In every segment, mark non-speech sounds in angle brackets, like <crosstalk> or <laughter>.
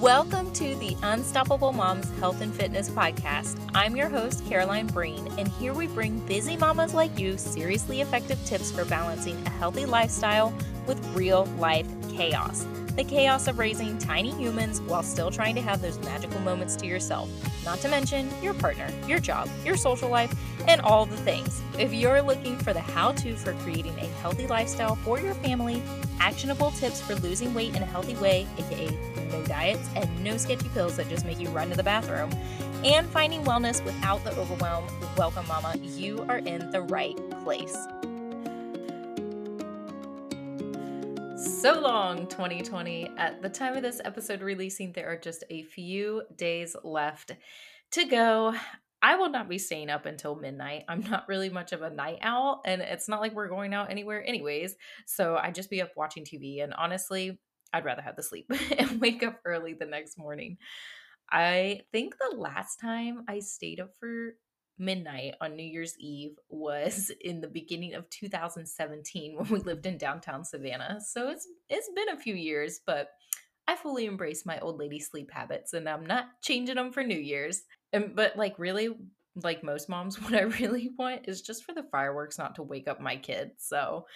Welcome to the Unstoppable Moms Health and Fitness Podcast. I'm your host, Caroline Breen, and here we bring busy mamas like you seriously effective tips for balancing a healthy lifestyle with real life chaos. The chaos of raising tiny humans while still trying to have those magical moments to yourself, not to mention your partner, your job, your social life, and all the things. If you're looking for the how to for creating a healthy lifestyle for your family, actionable tips for losing weight in a healthy way, aka no diets and no sketchy pills that just make you run to the bathroom, and finding wellness without the overwhelm, welcome, Mama. You are in the right place. So long, 2020. At the time of this episode releasing, there are just a few days left to go. I will not be staying up until midnight. I'm not really much of a night owl, and it's not like we're going out anywhere, anyways. So I just be up watching TV. And honestly, I'd rather have the sleep <laughs> and wake up early the next morning. I think the last time I stayed up for midnight on New Year's Eve was <laughs> in the beginning of 2017 when we lived in downtown Savannah. So it's it's been a few years, but I fully embrace my old lady sleep habits and I'm not changing them for New Year's. And but like really like most moms, <laughs> what I really want is just for the fireworks not to wake up my kids. So,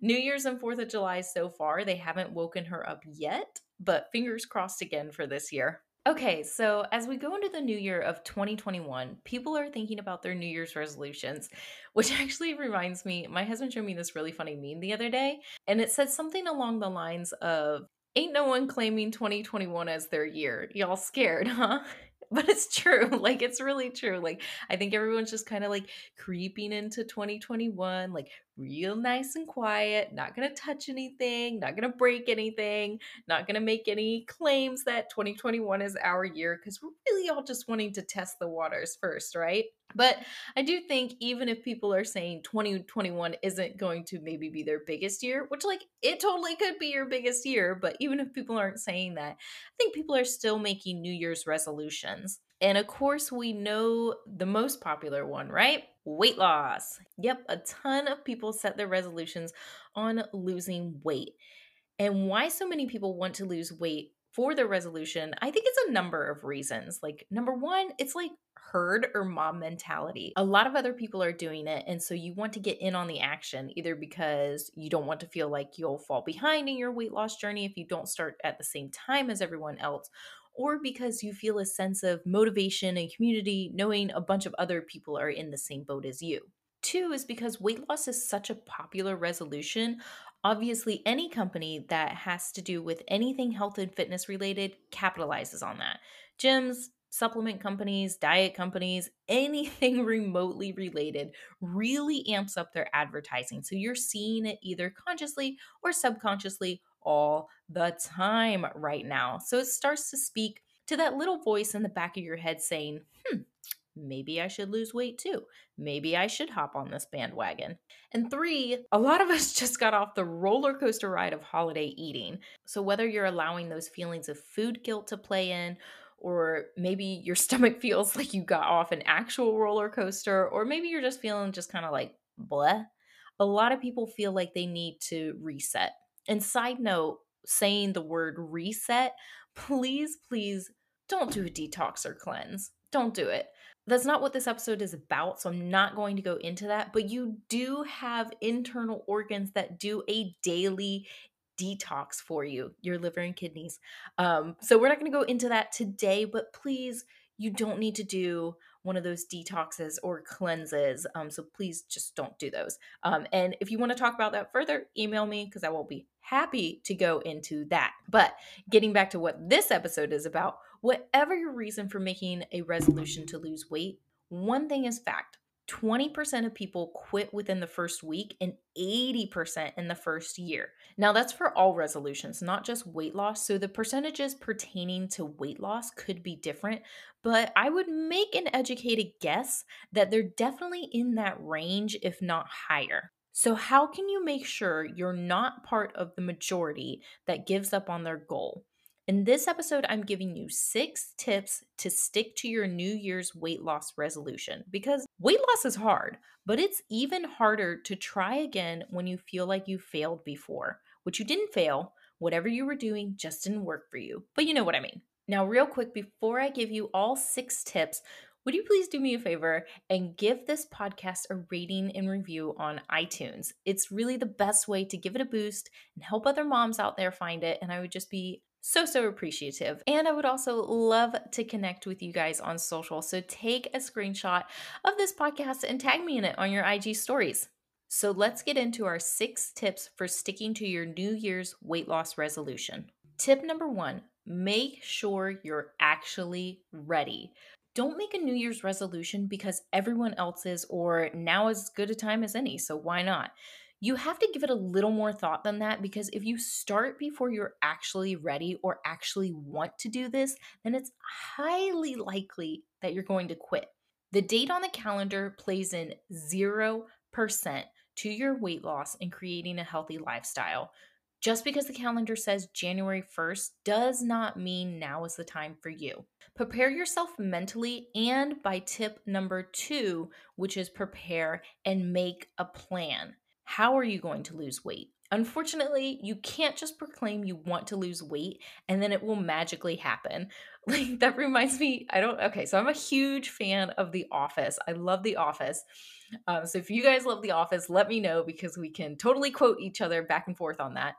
New Year's and 4th of July so far, they haven't woken her up yet, but fingers crossed again for this year. Okay, so as we go into the new year of 2021, people are thinking about their New Year's resolutions, <laughs> which actually reminds me, my husband showed me this really funny meme the other day, and it said something along the lines of, Ain't no one claiming 2021 as their year. Y'all scared, <laughs> huh? <laughs> but it's true like it's really true like i think everyone's just kind of like creeping into 2021 like real nice and quiet not gonna touch anything not gonna break anything not gonna make any claims that 2021 is our year because we're really all just wanting to test the waters first right but I do think even if people are saying 2021 isn't going to maybe be their biggest year, which like it totally could be your biggest year, but even if people aren't saying that, I think people are still making New Year's resolutions. And of course, we know the most popular one, right? Weight loss. Yep, a ton of people set their resolutions on losing weight. And why so many people want to lose weight for the resolution, I think it's a number of reasons. Like, number one, it's like herd or mom mentality. A lot of other people are doing it. And so you want to get in on the action, either because you don't want to feel like you'll fall behind in your weight loss journey if you don't start at the same time as everyone else, or because you feel a sense of motivation and community knowing a bunch of other people are in the same boat as you. Two is because weight loss is such a popular resolution. Obviously, any company that has to do with anything health and fitness related capitalizes on that. Gyms, supplement companies, diet companies, <laughs> anything remotely related really amps up their advertising. So you're seeing it either consciously or subconsciously all the time right now. So it starts to speak to that little voice in the back of your head saying, maybe I should lose weight too. Maybe I should hop on this bandwagon. And three, a lot of <laughs> us just got off the roller coaster ride of holiday eating. So whether you're allowing those feelings of food guilt to play in, or maybe your <laughs> stomach feels like you got off an actual roller coaster, or maybe you're just feeling just kind of like bleh. A lot of people feel like they need to reset. And side note, saying the word reset, please, please don't do a detox or cleanse. Don't do it. That's not what this episode is about, so I'm not going to go into that. But you do have internal organs that do a daily detox for you, your liver and kidneys. Um, so we're not going to go into that today, but please, you don't need to do one of those detoxes or cleanses. Um, so please just don't do those. Um, and if you want to talk about that further, email me because I will be happy to go into that. But getting back to what this episode is about, whatever your reason for making a resolution to lose weight, one thing is fact 20% of people quit within the first week and 80% in the first year. Now, that's for all resolutions, not just weight loss. So, the percentages pertaining to weight loss could be different, but I would make an educated guess that they're definitely in that range, if not higher. So, how can you make sure you're not part of the majority that gives up on their goal? In this episode, I'm giving you six tips to stick to your New Year's weight loss resolution because weight loss is hard, but it's even harder to try again when you feel like you failed before, which you didn't fail. Whatever you were doing just didn't work for you. But you know what I mean. Now, real quick, before I give you all six tips, would you please do me a favor and give this podcast a rating and review on iTunes? It's really the best way to give it a boost and help other moms out there find it. And I would just be so, so appreciative. And I would also love to connect with you guys on social. So take a screenshot of this podcast and tag me in it on your IG stories. So let's get into our six tips for sticking to your New Year's weight loss resolution. Tip number one make sure you're actually ready. Don't make a New Year's resolution because everyone else is, or now is as good a time as any, so why not? You have to give it a little more thought than that because if you start before you're actually ready or actually want to do this, then it's highly likely that you're going to quit. The date on the calendar plays in 0% to your weight loss and creating a healthy lifestyle. Just because the calendar says January 1st does not mean now is the time for you. Prepare yourself mentally and by tip number two, which is prepare and make a plan. How are you going to lose weight? Unfortunately, you can't just proclaim you want to lose weight and then it will magically happen. <laughs> Like that reminds me, I don't okay, so I'm a huge fan of The Office. I love The Office. Um, so if you guys love The Office, let me know because we can totally quote each other back and forth on that.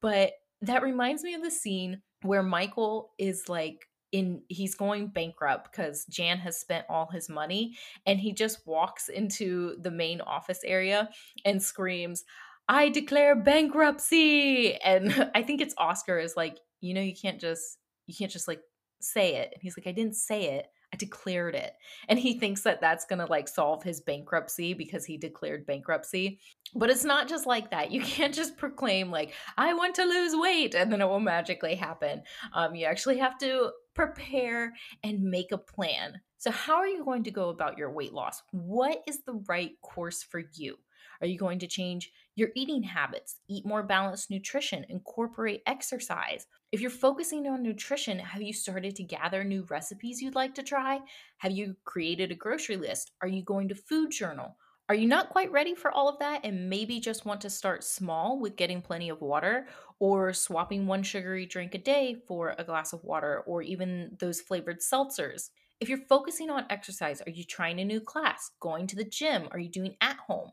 But that reminds me of the scene where Michael is like in he's going bankrupt because Jan has spent all his money and he just walks into the main office area and screams, I declare bankruptcy. And <laughs> I think it's Oscar is like, you know, you can't just you can't just like say it. And he's like, I didn't say it. I declared it. And he thinks that that's going to like solve his bankruptcy because he declared bankruptcy. But it's not just like that. You <laughs> can't just proclaim, like, I want to lose weight and then it will magically happen. Um, you actually have to prepare and make a plan. So, how are you going to go about your weight loss? What is the right course for you? Are you going to change your eating habits, eat more balanced nutrition, incorporate exercise? If you're focusing on nutrition, have you started to gather new recipes you'd like to try? Have you created a grocery list? Are you going to food journal? Are you not quite ready for all of that and maybe just want to start small with getting plenty of water or swapping one sugary drink a day for a glass of water or even those flavored seltzers? If you're focusing on exercise, are you trying a new class, going to the gym? Are you doing at home?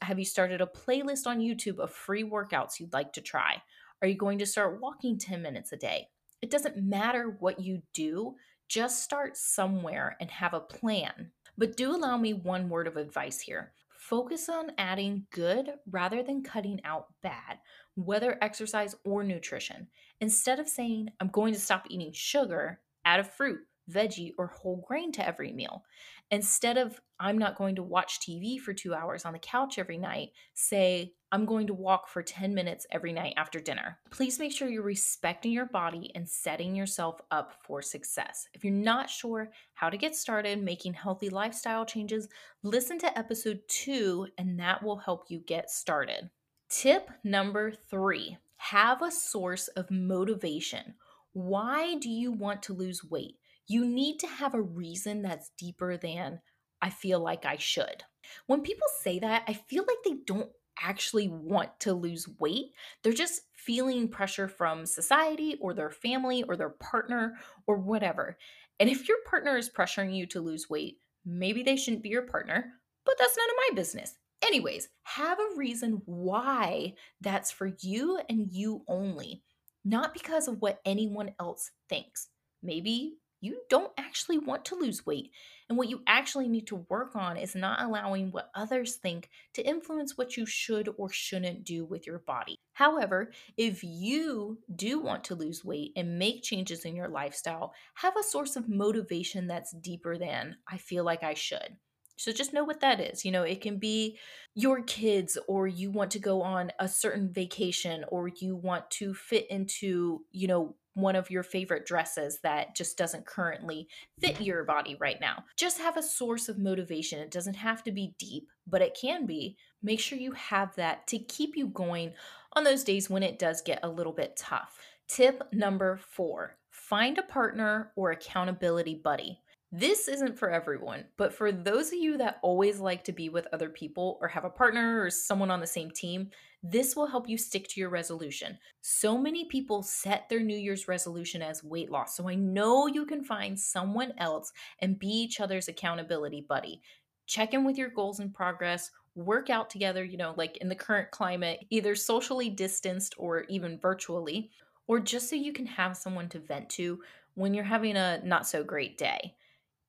Have you started a playlist on YouTube of free workouts you'd like to try? Are you going to start walking 10 minutes a day? It doesn't matter what you do, just start somewhere and have a plan. But do allow me one word of advice here. Focus on adding good rather than cutting out bad, whether exercise or nutrition. Instead of saying, I'm going to stop eating sugar, add a fruit, veggie, or whole grain to every meal. Instead of, I'm not going to watch TV for two hours on the couch every night, say, I'm going to walk for 10 minutes every night after dinner. Please make sure you're respecting your body and setting yourself up for success. If you're not sure how to get started making healthy lifestyle changes, listen to episode two, and that will help you get started. Tip number three have a source of motivation. Why do you want to lose weight? You need to have a reason that's deeper than I feel like I should. When people say that, I feel like they don't actually want to lose weight. They're just feeling pressure from society or their family or their partner or whatever. And if your partner is pressuring you to lose weight, maybe they shouldn't be your partner, but that's none of my business. Anyways, have a reason why that's for you and you only, not because of what anyone else thinks. Maybe you don't actually want to lose weight. And what you actually need to work on is not allowing what others think to influence what you should or shouldn't do with your body. However, if you do want to lose weight and make changes in your lifestyle, have a source of motivation that's deeper than I feel like I should. So just know what that is. You know, it can be your kids, or you want to go on a certain vacation, or you want to fit into, you know, one of your favorite dresses that just doesn't currently fit your body right now. Just have a source of motivation. It doesn't have to be deep, but it can be. Make sure you have that to keep you going on those days when it does get a little bit tough. Tip number four find a partner or accountability buddy. This isn't for everyone, but for those of you that always like to be with other people or have a partner or someone on the same team, this will help you stick to your resolution. So many people set their New Year's resolution as weight loss. So I know you can find someone else and be each other's accountability buddy. Check in with your goals and progress, work out together, you know, like in the current climate, either socially distanced or even virtually, or just so you can have someone to vent to when you're having a not so great day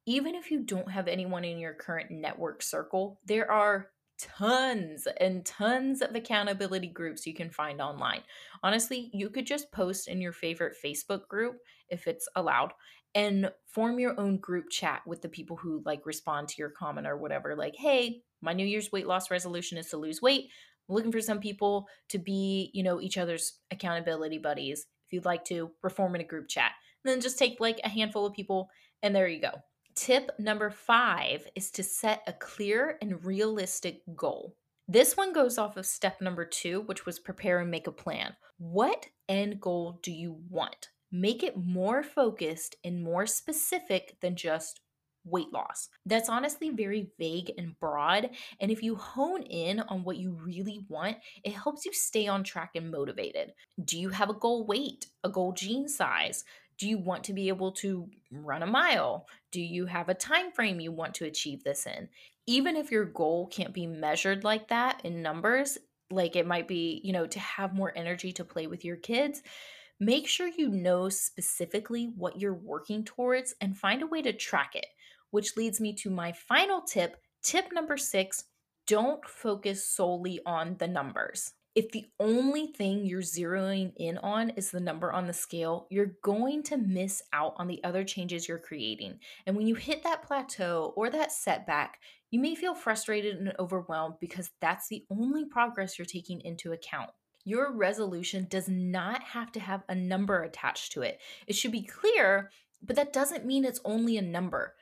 even if you don't have anyone in your current network circle, there are tons and tons of accountability groups you can find online. Honestly, you could just post in your favorite Facebook group if it's allowed and form your own group chat with the people who like respond to your comment or whatever like, "Hey, my new year's weight loss resolution is to lose weight. I'm looking for some people to be, you know, each other's accountability buddies. If you'd like to, perform in a group chat." And then just take like a handful of people and there you go. Tip number five is to set a clear and realistic goal. This one goes off of step number two, which was prepare and make a plan. What end goal do you want? Make it more focused and more specific than just weight loss. That's honestly very vague and broad. And if you hone in on what you really want, it helps you stay on track and motivated. Do you have a goal weight, a goal jean size? Do you want to be able to run a mile? Do you have a time frame you want to achieve this in? Even if your goal can't be measured like that in numbers like it might be you know to have more energy to play with your kids make sure you know specifically what you're working towards and find a way to track it which leads me to my final tip tip number 6 don't focus solely on the numbers if the only thing you're zeroing in on is the number on the scale, you're going to miss out on the other changes you're creating. And when you hit that plateau or that setback, you may feel frustrated and overwhelmed because that's the only progress you're taking into account. Your resolution does not have to have a number attached to it. It should be clear, but that doesn't mean it's only a number.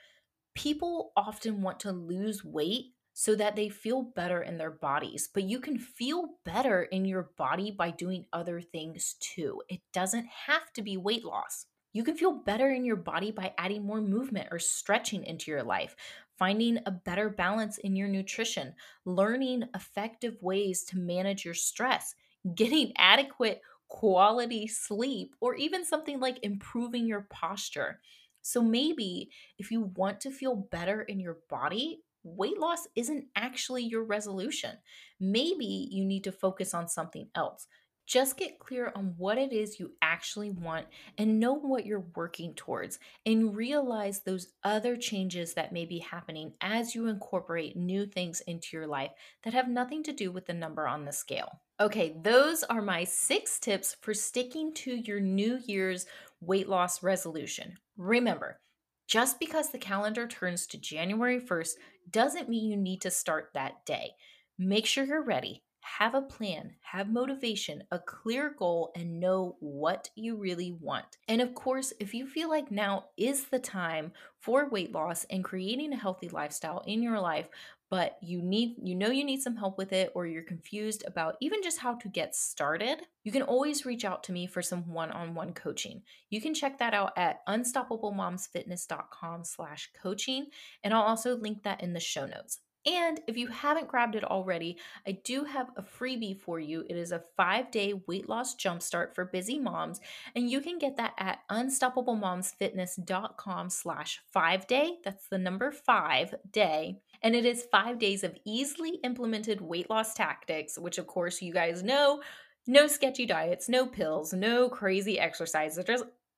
People often want to lose weight so that they feel better in their bodies. But you can feel better in your body by doing other things too. It doesn't have to be weight loss. You can feel better in your body by adding more movement or stretching into your life, finding a better balance in your nutrition, learning effective ways to manage your stress, <laughs> getting adequate quality sleep, or even something like improving your posture. So maybe if you want to feel better in your body, weight loss isn't actually your resolution. Maybe you need to focus on something else. Just get clear on what it is you actually want and know what you're working towards, and realize those other changes that may be happening as you incorporate new things into your life that have nothing to do with the number on the scale. Okay, those are my six tips for sticking to your New Year's weight loss resolution. Remember, just because the calendar turns to January 1st doesn't mean you need to start that day. Make sure you're ready. Have a plan, have motivation, a clear goal, and know what you really want. And of course, if you feel like now is the time for weight loss and creating a healthy lifestyle in your life, but you need you know you need some help with it or you're confused about even just how to get started you can always reach out to me for some one-on-one coaching. You can check that out at unstoppablemomsfitness.com slash coaching and i'll also link that in the show notes and if you haven't grabbed it already, I do have a freebie for you. It is a five day weight loss jumpstart for busy moms, and you can get that at unstoppablemomsfitness.com slash five day. That's the number five day. And it is five days of easily implemented weight loss tactics, which, of course, you guys know no sketchy diets, no pills, no crazy exercises,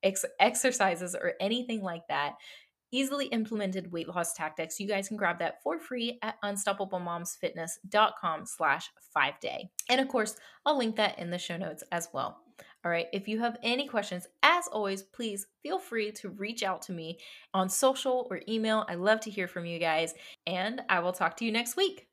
ex- exercises or anything like that easily implemented weight loss tactics. You guys can grab that for free at unstoppablemomsfitness.com slash five day. And of course, I'll link that in the show notes as well. All right, if you have any questions, as always, please feel free to reach out to me on social or email. I love to hear from you guys, and I will talk to you next week.